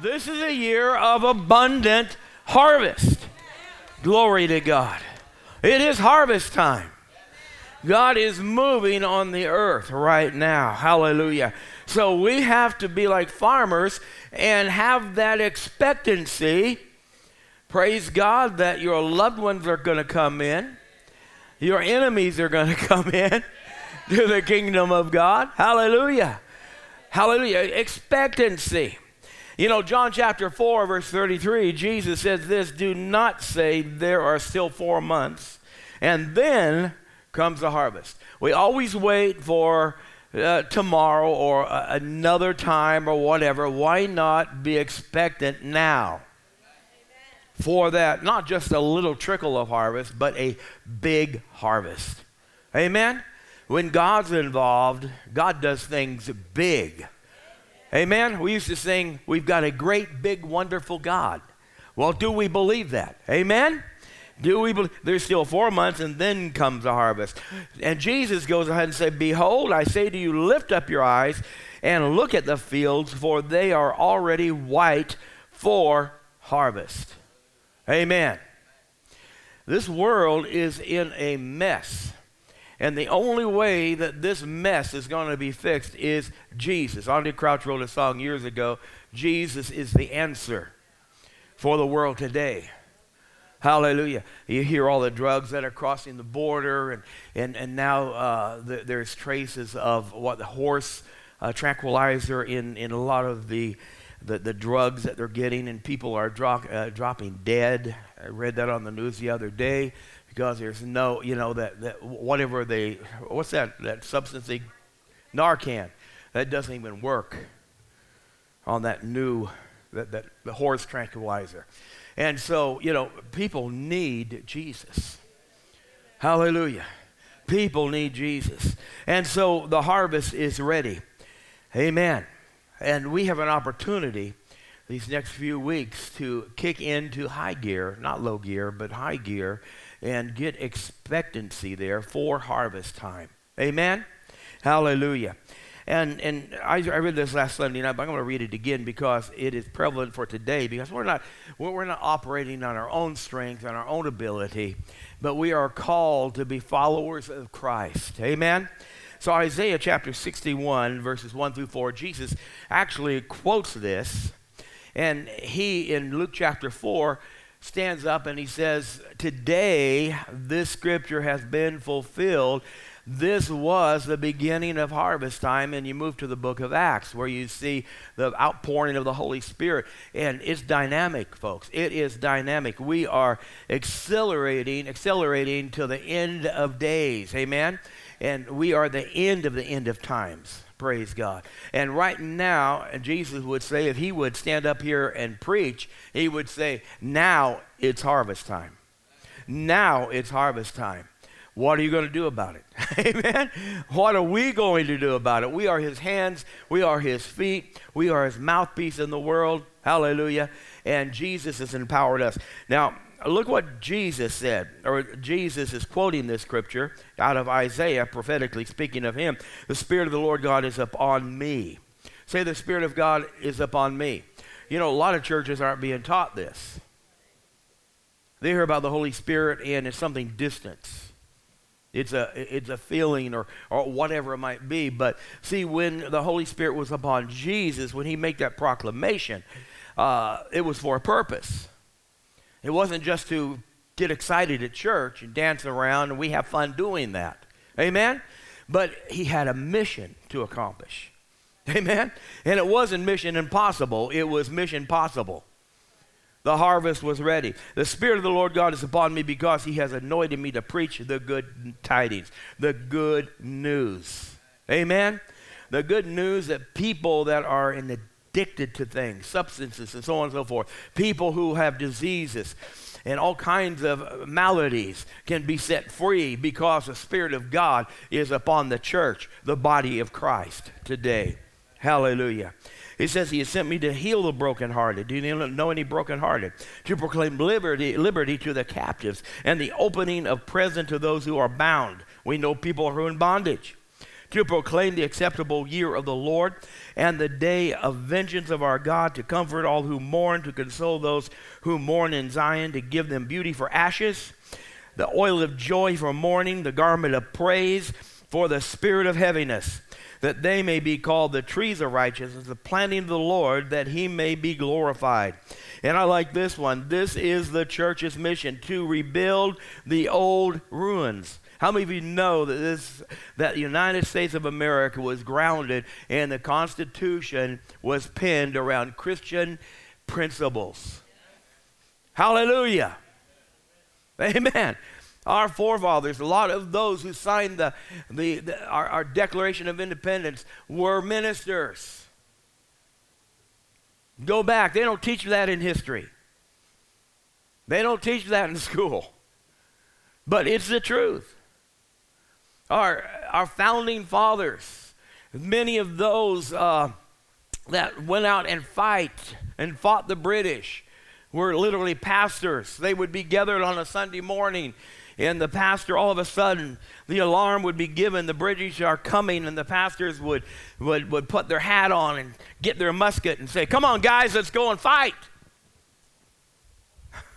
This is a year of abundant harvest. Glory to God. It is harvest time. God is moving on the earth right now. Hallelujah. So we have to be like farmers and have that expectancy. Praise God that your loved ones are going to come in, your enemies are going to come in to the kingdom of God. Hallelujah. Hallelujah. Expectancy. You know, John chapter 4, verse 33, Jesus says this Do not say there are still four months, and then comes the harvest. We always wait for uh, tomorrow or uh, another time or whatever. Why not be expectant now? For that, not just a little trickle of harvest, but a big harvest. Amen? When God's involved, God does things big. Amen? We used to sing, We've got a great, big, wonderful God. Well, do we believe that? Amen? Do we believe? There's still four months and then comes the harvest. And Jesus goes ahead and said, Behold, I say to you, lift up your eyes and look at the fields, for they are already white for harvest. Amen. This world is in a mess. And the only way that this mess is going to be fixed is Jesus. Andraé Crouch wrote a song years ago Jesus is the answer for the world today. Hallelujah. You hear all the drugs that are crossing the border, and, and, and now uh, the, there's traces of what the horse uh, tranquilizer in, in a lot of the, the, the drugs that they're getting, and people are dro- uh, dropping dead. I read that on the news the other day because there's no, you know, that, that whatever they, what's that, that substance they, Narcan, that doesn't even work on that new, that, that the horse tranquilizer. And so, you know, people need Jesus. Hallelujah. People need Jesus. And so the harvest is ready. Amen. And we have an opportunity these next few weeks to kick into high gear, not low gear, but high gear, and get expectancy there for harvest time. Amen? Hallelujah. And, and I, I read this last Sunday night, but I'm going to read it again because it is prevalent for today because we're not, we're not operating on our own strength and our own ability, but we are called to be followers of Christ. Amen? So, Isaiah chapter 61, verses 1 through 4, Jesus actually quotes this. And he, in Luke chapter 4, stands up and he says, Today this scripture has been fulfilled. This was the beginning of harvest time, and you move to the book of Acts where you see the outpouring of the Holy Spirit. And it's dynamic, folks. It is dynamic. We are accelerating, accelerating to the end of days. Amen? And we are the end of the end of times. Praise God. And right now, Jesus would say, if he would stand up here and preach, he would say, Now it's harvest time. Now it's harvest time. What are you going to do about it? Amen. What are we going to do about it? We are his hands, we are his feet, we are his mouthpiece in the world. Hallelujah. And Jesus has empowered us. Now, look what Jesus said, or Jesus is quoting this scripture out of Isaiah, prophetically speaking of him. The Spirit of the Lord God is upon me. Say, the Spirit of God is upon me. You know, a lot of churches aren't being taught this. They hear about the Holy Spirit and it's something distant. It's a, it's a feeling or, or whatever it might be. But see, when the Holy Spirit was upon Jesus, when he made that proclamation, uh, it was for a purpose. It wasn't just to get excited at church and dance around, and we have fun doing that. Amen? But he had a mission to accomplish. Amen? And it wasn't mission impossible, it was mission possible. The harvest was ready. The Spirit of the Lord God is upon me because He has anointed me to preach the good tidings, the good news. Amen? The good news that people that are in the addicted to things, substances, and so on and so forth. People who have diseases and all kinds of maladies can be set free because the Spirit of God is upon the church, the body of Christ today. Hallelujah. He says he has sent me to heal the brokenhearted. Do you know any brokenhearted? To proclaim liberty, liberty to the captives and the opening of prison to those who are bound. We know people who are in bondage to proclaim the acceptable year of the Lord and the day of vengeance of our God, to comfort all who mourn, to console those who mourn in Zion, to give them beauty for ashes, the oil of joy for mourning, the garment of praise for the spirit of heaviness, that they may be called the trees of righteousness, the planting of the Lord, that he may be glorified. And I like this one. This is the church's mission to rebuild the old ruins. How many of you know that this that the United States of America was grounded and the Constitution was pinned around Christian principles? Hallelujah. Amen. Our forefathers, a lot of those who signed the, the, the our, our Declaration of Independence were ministers. Go back. They don't teach that in history. They don't teach that in school. But it's the truth. Our, our founding fathers, many of those uh, that went out and fight and fought the British, were literally pastors. They would be gathered on a Sunday morning, and the pastor, all of a sudden, the alarm would be given, the British are coming, and the pastors would, would, would put their hat on and get their musket and say, Come on, guys, let's go and fight.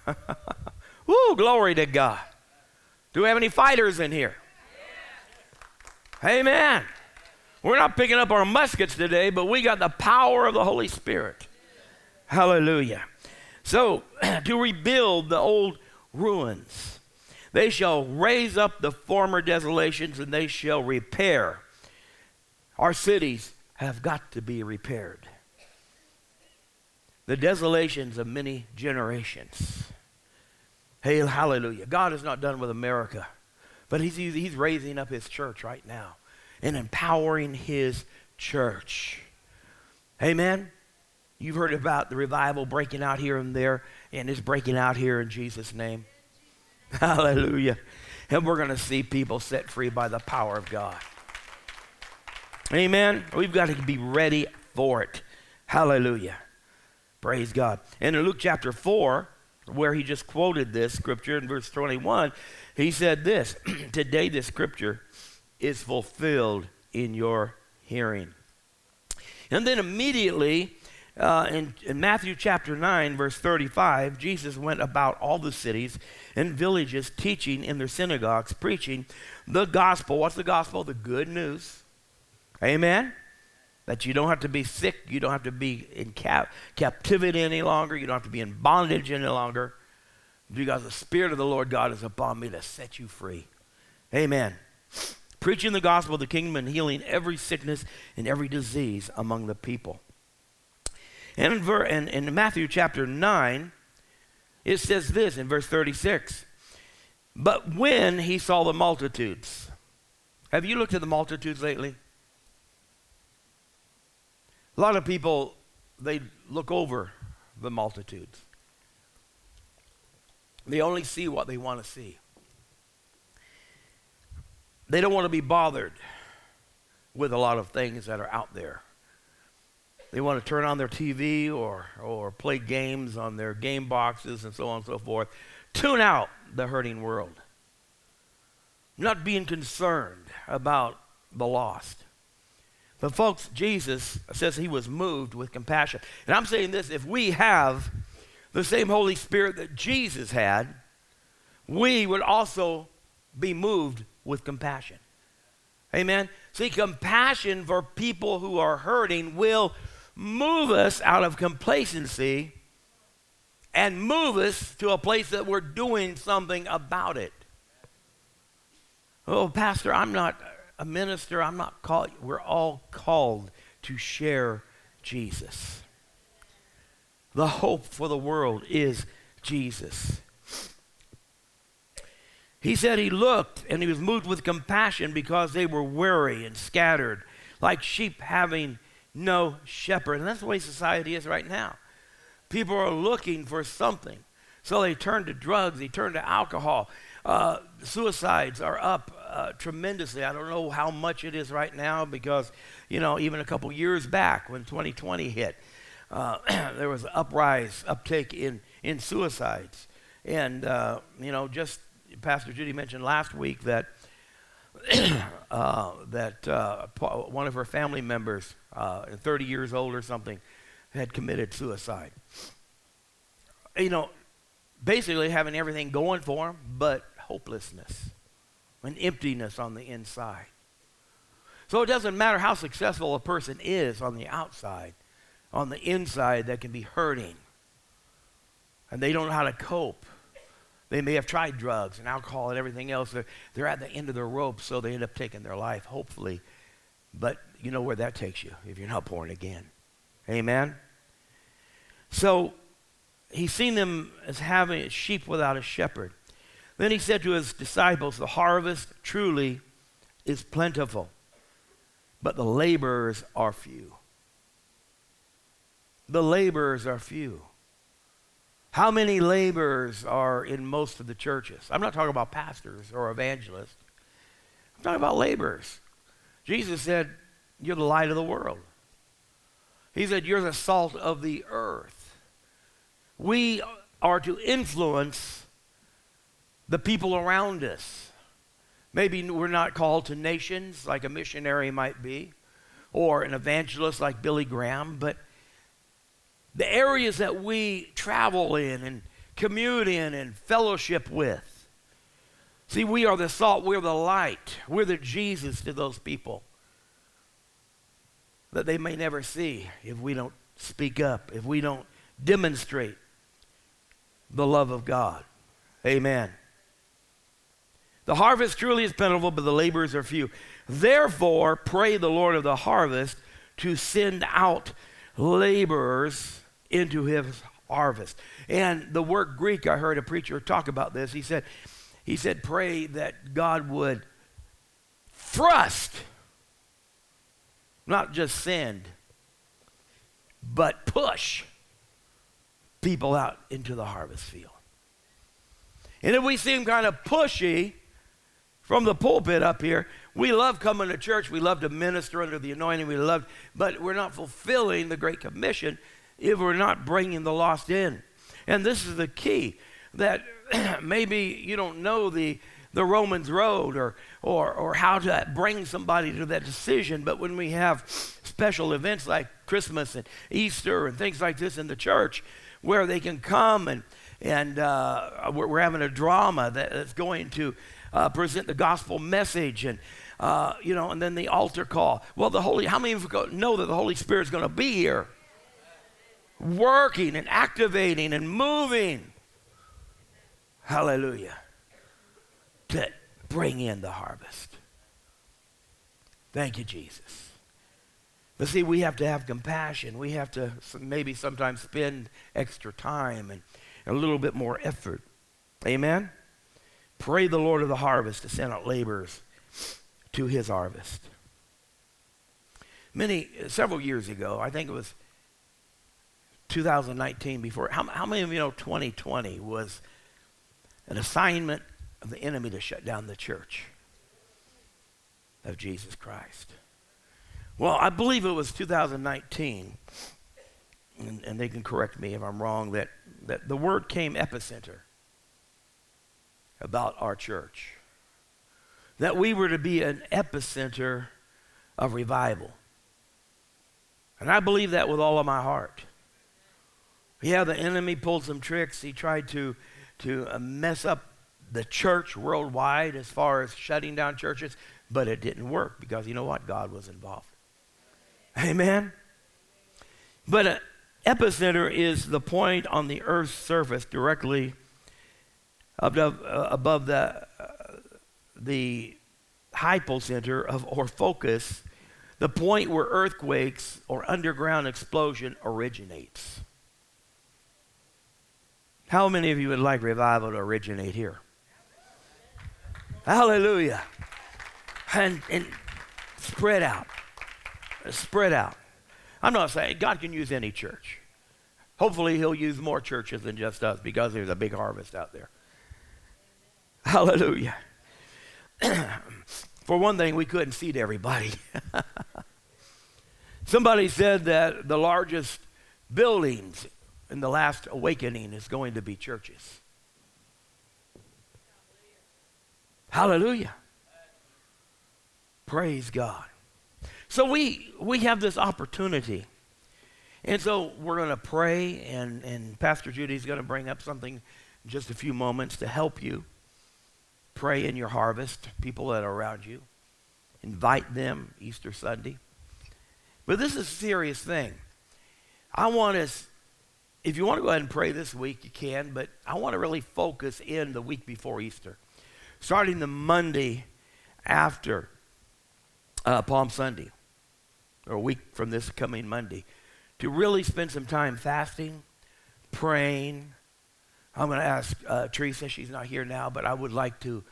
Woo, glory to God. Do we have any fighters in here? Amen. We're not picking up our muskets today, but we got the power of the Holy Spirit. Hallelujah. So, to rebuild the old ruins, they shall raise up the former desolations and they shall repair. Our cities have got to be repaired. The desolations of many generations. Hail, hallelujah. God is not done with America. But he's, he's raising up his church right now and empowering his church. Amen. You've heard about the revival breaking out here and there, and it's breaking out here in Jesus' name. Hallelujah. And we're going to see people set free by the power of God. Amen. We've got to be ready for it. Hallelujah. Praise God. And in Luke chapter 4, where he just quoted this scripture in verse 21, he said this Today, this scripture is fulfilled in your hearing. And then immediately, uh, in, in, Matthew chapter 9, verse 35, Jesus went about all the cities and villages, teaching in their synagogues, preaching the gospel. What's the gospel? The good news. Amen. That you don't have to be sick, you don't have to be in cap- captivity any longer, you don't have to be in bondage any longer because the Spirit of the Lord God is upon me to set you free. Amen. Preaching the gospel of the kingdom and healing every sickness and every disease among the people. And in, ver- in, in Matthew chapter 9, it says this in verse 36 But when he saw the multitudes, have you looked at the multitudes lately? A lot of people, they look over the multitudes. They only see what they want to see. They don't want to be bothered with a lot of things that are out there. They want to turn on their TV or, or play games on their game boxes and so on and so forth. Tune out the hurting world. Not being concerned about the lost. But, folks, Jesus says he was moved with compassion. And I'm saying this if we have the same Holy Spirit that Jesus had, we would also be moved with compassion. Amen. See, compassion for people who are hurting will move us out of complacency and move us to a place that we're doing something about it. Oh, Pastor, I'm not a minister. I'm not called. We're all called to share Jesus. The hope for the world is Jesus. He said he looked and he was moved with compassion because they were weary and scattered, like sheep having no shepherd. And that's the way society is right now. People are looking for something. So they turn to drugs, they turn to alcohol. Uh, suicides are up uh, tremendously. I don't know how much it is right now because, you know, even a couple years back when 2020 hit, uh, there was an uprise, uptake in, in suicides. And, uh, you know, just Pastor Judy mentioned last week that uh, that uh, one of her family members, uh, 30 years old or something, had committed suicide. You know, basically having everything going for him, but hopelessness, an emptiness on the inside. So it doesn't matter how successful a person is on the outside, on the inside, that can be hurting. And they don't know how to cope. They may have tried drugs and alcohol and everything else. They're, they're at the end of their rope, so they end up taking their life, hopefully. But you know where that takes you if you're not born again. Amen? So he's seen them as having a sheep without a shepherd. Then he said to his disciples, The harvest truly is plentiful, but the laborers are few. The laborers are few. How many laborers are in most of the churches? I'm not talking about pastors or evangelists. I'm talking about laborers. Jesus said, You're the light of the world. He said, You're the salt of the earth. We are to influence the people around us. Maybe we're not called to nations like a missionary might be, or an evangelist like Billy Graham, but the areas that we travel in and commute in and fellowship with. See, we are the salt, we're the light, we're the Jesus to those people that they may never see if we don't speak up, if we don't demonstrate the love of God. Amen. The harvest truly is plentiful, but the laborers are few. Therefore, pray the Lord of the harvest to send out laborers into his harvest. And the word Greek, I heard a preacher talk about this. He said, he said, pray that God would thrust, not just send, but push people out into the harvest field. And if we seem kind of pushy from the pulpit up here, we love coming to church. We love to minister under the anointing. We love, but we're not fulfilling the Great Commission if we're not bringing the lost in. And this is the key that maybe you don't know the, the Romans road or, or, or how to bring somebody to that decision, but when we have special events like Christmas and Easter and things like this in the church where they can come and, and uh, we're, we're, having a drama that's going to uh, present the gospel message and uh, you know, and then the altar call. Well, the Holy, how many of you know that the Holy Spirit's going to be here? working and activating and moving. Hallelujah. To bring in the harvest. Thank you, Jesus. But see, we have to have compassion. We have to maybe sometimes spend extra time and a little bit more effort. Amen? Pray the Lord of the harvest to send out laborers to his harvest. Many, several years ago, I think it was 2019 before. How, how many of you know 2020 was an assignment of the enemy to shut down the church of Jesus Christ? Well, I believe it was 2019, and, and they can correct me if I'm wrong, that, that the word came epicenter about our church. That we were to be an epicenter of revival. And I believe that with all of my heart. Yeah, the enemy pulled some tricks. He tried to, to uh, mess up the church worldwide as far as shutting down churches, but it didn't work because you know what? God was involved. Amen? But an epicenter is the point on the earth's surface directly above, uh, above the, uh, the hypocenter of or focus, the point where earthquakes or underground explosion originates. How many of you would like revival to originate here? Hallelujah. And, and spread out. Spread out. I'm not saying God can use any church. Hopefully, He'll use more churches than just us because there's a big harvest out there. Hallelujah. For one thing, we couldn't feed everybody. Somebody said that the largest buildings in the last awakening is going to be churches. Hallelujah. Praise God. So we we have this opportunity. And so we're going to pray, and, and Pastor Judy's going to bring up something in just a few moments to help you pray in your harvest, people that are around you. Invite them Easter Sunday. But this is a serious thing. I want us, if you want to go ahead and pray this week, you can, but I want to really focus in the week before Easter, starting the Monday after uh, Palm Sunday or a week from this coming Monday, to really spend some time fasting, praying. I'm going to ask uh, Teresa, she's not here now, but I would like to,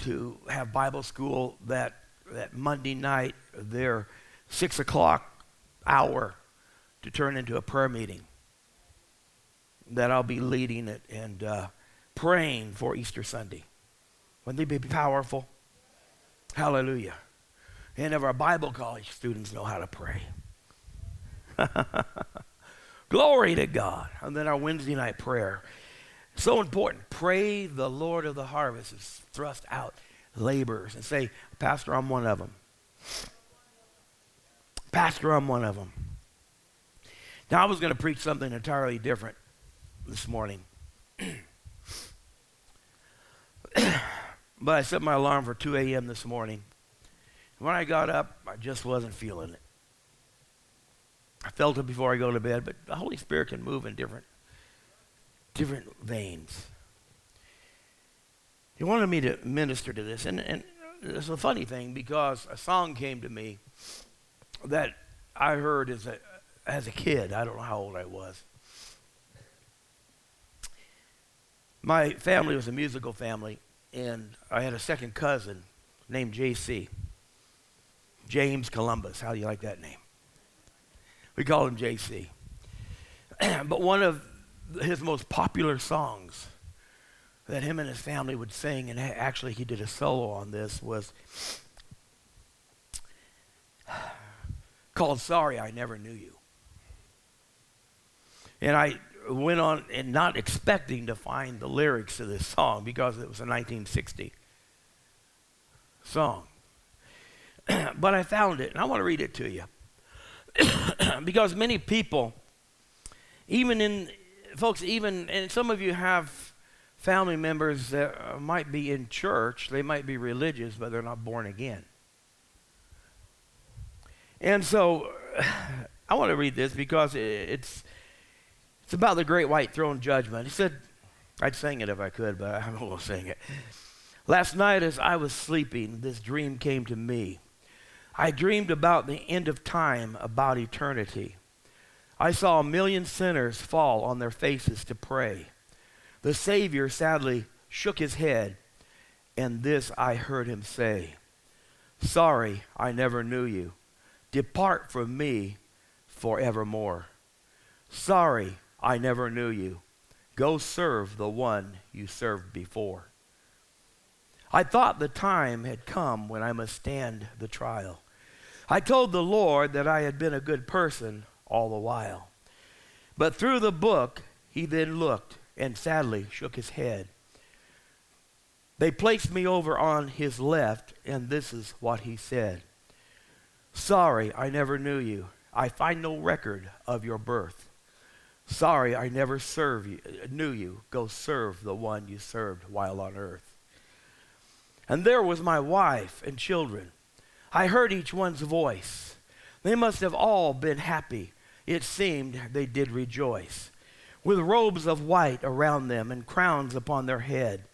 to have Bible school that, that Monday night, their 6 o'clock hour, to turn into a prayer meeting. That I'll be leading it and uh, praying for Easter Sunday. Wouldn't they be powerful? Hallelujah. Any of our Bible college students know how to pray. Glory to God. And then our Wednesday night prayer. So important. Pray the Lord of the harvest is thrust out laborers and say, Pastor, I'm one of them. Pastor, I'm one of them. Now, I was going to preach something entirely different this morning. but I set my alarm for 2 a.m. this morning. When I got up, I just wasn't feeling it. I felt it before I go to bed, but the Holy Spirit can move in different, different veins. He wanted me to minister to this, and, and it's a funny thing because a song came to me that I heard as a, as a kid. I don't know how old I was. My family was a musical family, and I had a second cousin named J.C. James Columbus. How do you like that name? We call him JC. but one of his most popular songs that him and his family would sing, and actually he did a solo on this, was called Sorry I Never Knew You. And I went on and not expecting to find the lyrics to this song because it was a 1960 song. but I found it, and I want to read it to you. because many people, even in, folks, even, and some of you have family members that uh, might be in church, they might be religious, but they're not born again. And so I want to read this because it's, it's about the great white throne judgment. He said, I'd sing it if I could, but I'm not going to sing it. Last night, as I was sleeping, this dream came to me. I dreamed about the end of time, about eternity. I saw a million sinners fall on their faces to pray. The Savior sadly shook his head, and this I heard him say Sorry, I never knew you. Depart from me forevermore. Sorry, I never knew you. Go serve the one you served before. I thought the time had come when I must stand the trial. I told the Lord that I had been a good person all the while. But through the book, he then looked and sadly shook his head. They placed me over on his left, and this is what he said Sorry, I never knew you. I find no record of your birth. Sorry, I never serve you, knew you. Go serve the one you served while on earth. And there was my wife and children. I heard each one's voice. They must have all been happy. It seemed they did rejoice, with robes of white around them and crowns upon their head.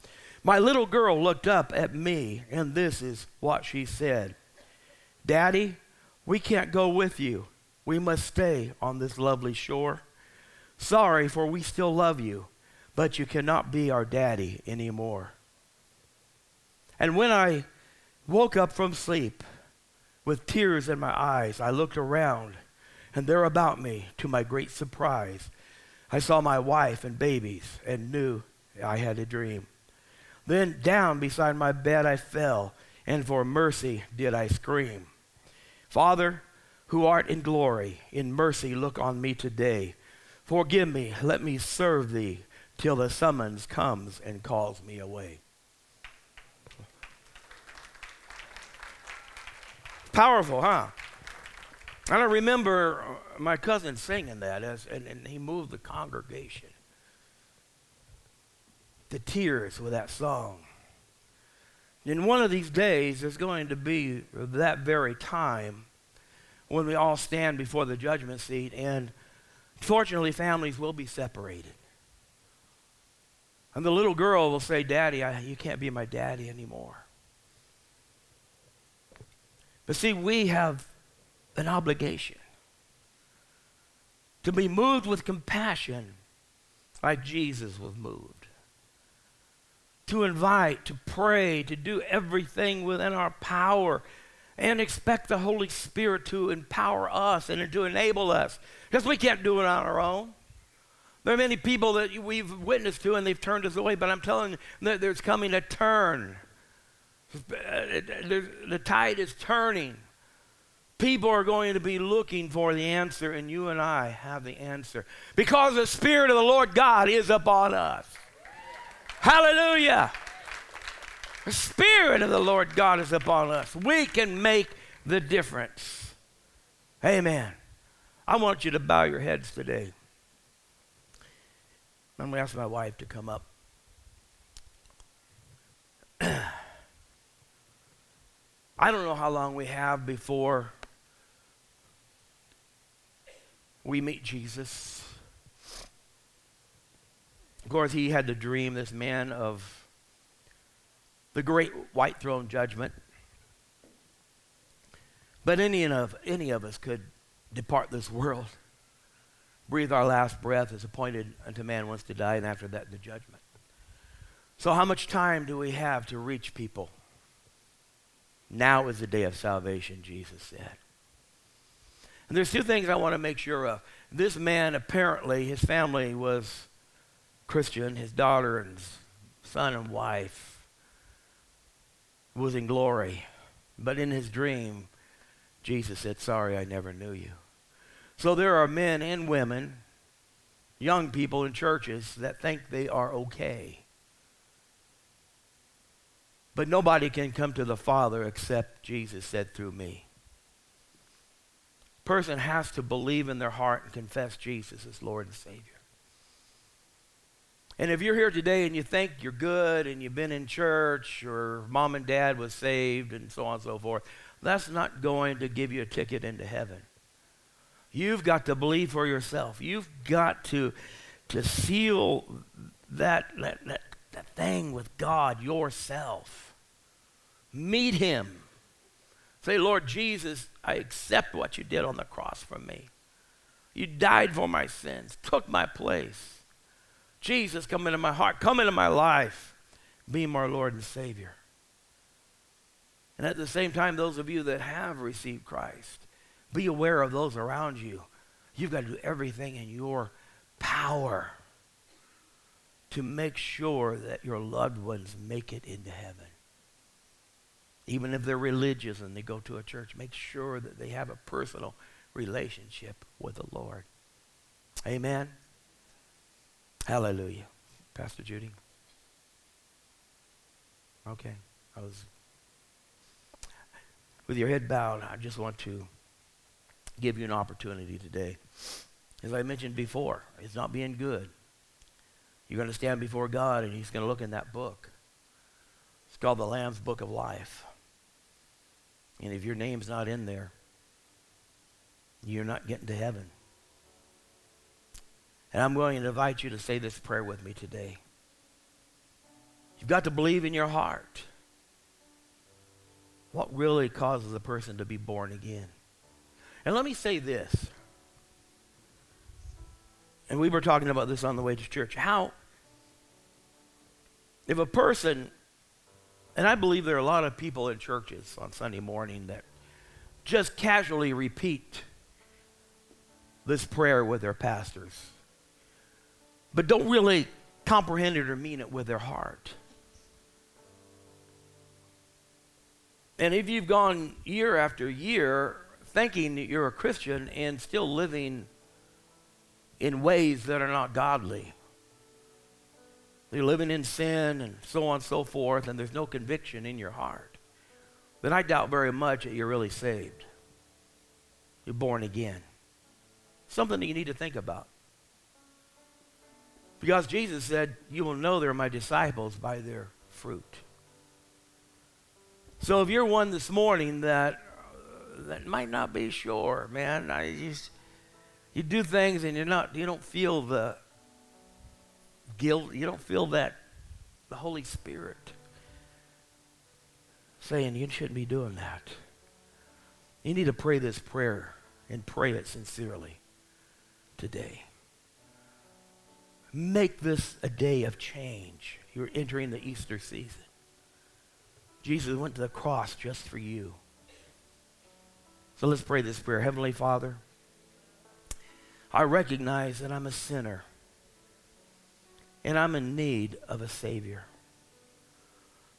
My little girl looked up at me, and this is what she said Daddy, we can't go with you. We must stay on this lovely shore. Sorry, for we still love you, but you cannot be our daddy anymore. And when I woke up from sleep, with tears in my eyes, I looked around, and there about me, to my great surprise, I saw my wife and babies and knew I had a dream. Then down beside my bed I fell, and for mercy did I scream. Father, who art in glory, in mercy look on me today. Forgive me, let me serve thee till the summons comes and calls me away. Powerful, huh? And I remember uh, my cousin singing that, as, and, and he moved the congregation to tears with that song. In one of these days, there's going to be that very time when we all stand before the judgment seat, and fortunately, families will be separated. And the little girl will say, Daddy, I, you can't be my daddy anymore. But see, we have an obligation to be moved with compassion like Jesus was moved. To invite, to pray, to do everything within our power, and expect the Holy Spirit to empower us and to enable us. Because we can't do it on our own. There are many people that we've witnessed to and they've turned us away, but I'm telling you that there's coming a turn. The tide is turning. People are going to be looking for the answer, and you and I have the answer because the Spirit of the Lord God is upon us. Hallelujah. The Spirit of the Lord God is upon us. We can make the difference. Amen. I want you to bow your heads today. I'm going to ask my wife to come up. I don't know how long we have before we meet Jesus. Of course, he had the dream, this man of the great white throne judgment. But any of, any of us could depart this world, breathe our last breath as appointed unto man once to die, and after that, the judgment. So, how much time do we have to reach people? Now is the day of salvation, Jesus said. And there's two things I want to make sure of. This man, apparently, his family was Christian, his daughter and son and wife was in glory. But in his dream, Jesus said, Sorry, I never knew you. So there are men and women, young people in churches, that think they are okay. But nobody can come to the Father except Jesus said through me person has to believe in their heart and confess Jesus as Lord and Savior. And if you're here today and you think you're good and you've been in church or mom and dad was saved and so on and so forth, that's not going to give you a ticket into heaven. You've got to believe for yourself. You've got to, to seal that, that, that, that thing with God yourself. Meet Him. Say, Lord Jesus, I accept what you did on the cross for me. You died for my sins, took my place. Jesus, come into my heart, come into my life. Be my Lord and Savior. And at the same time, those of you that have received Christ, be aware of those around you. You've got to do everything in your power to make sure that your loved ones make it into heaven. Even if they're religious and they go to a church, make sure that they have a personal relationship with the Lord. Amen. Hallelujah. Pastor Judy. Okay. I was with your head bowed, I just want to give you an opportunity today. As I mentioned before, it's not being good. You're going to stand before God and He's going to look in that book. It's called the Lamb's Book of Life. And if your name's not in there, you're not getting to heaven. And I'm going to invite you to say this prayer with me today. You've got to believe in your heart what really causes a person to be born again. And let me say this. And we were talking about this on the way to church. How, if a person and I believe there are a lot of people in churches on Sunday morning that just casually repeat this prayer with their pastors, but don't really comprehend it or mean it with their heart. And if you've gone year after year thinking that you're a Christian and still living in ways that are not godly, you're living in sin and so on and so forth, and there's no conviction in your heart. then I doubt very much that you're really saved. You're born again. Something that you need to think about. Because Jesus said, You will know they're my disciples by their fruit. So if you're one this morning that that might not be sure, man, I just you do things and you're not you don't feel the guilt, you don't feel that the Holy Spirit saying you shouldn't be doing that. You need to pray this prayer and pray it sincerely today. Make this a day of change. You're entering the Easter season. Jesus went to the cross just for you. So let's pray this prayer. Heavenly Father, I recognize that I'm a sinner and I'm in need of a Savior.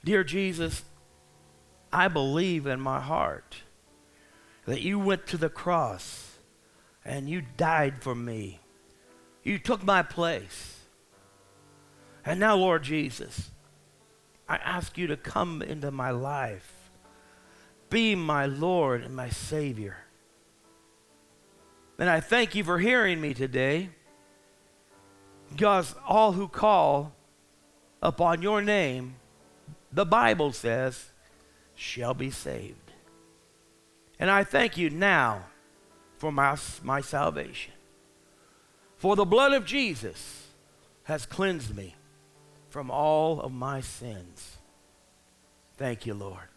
Dear Jesus, I believe in my heart that you went to the cross and you died for me. You took my place. And now, Lord Jesus, I ask you to come into my life. Be my Lord and my Savior. And I thank you for hearing me today. Because all who call upon your name, the Bible says, shall be saved. And I thank you now for my, my salvation. For the blood of Jesus has cleansed me from all of my sins. Thank you, Lord.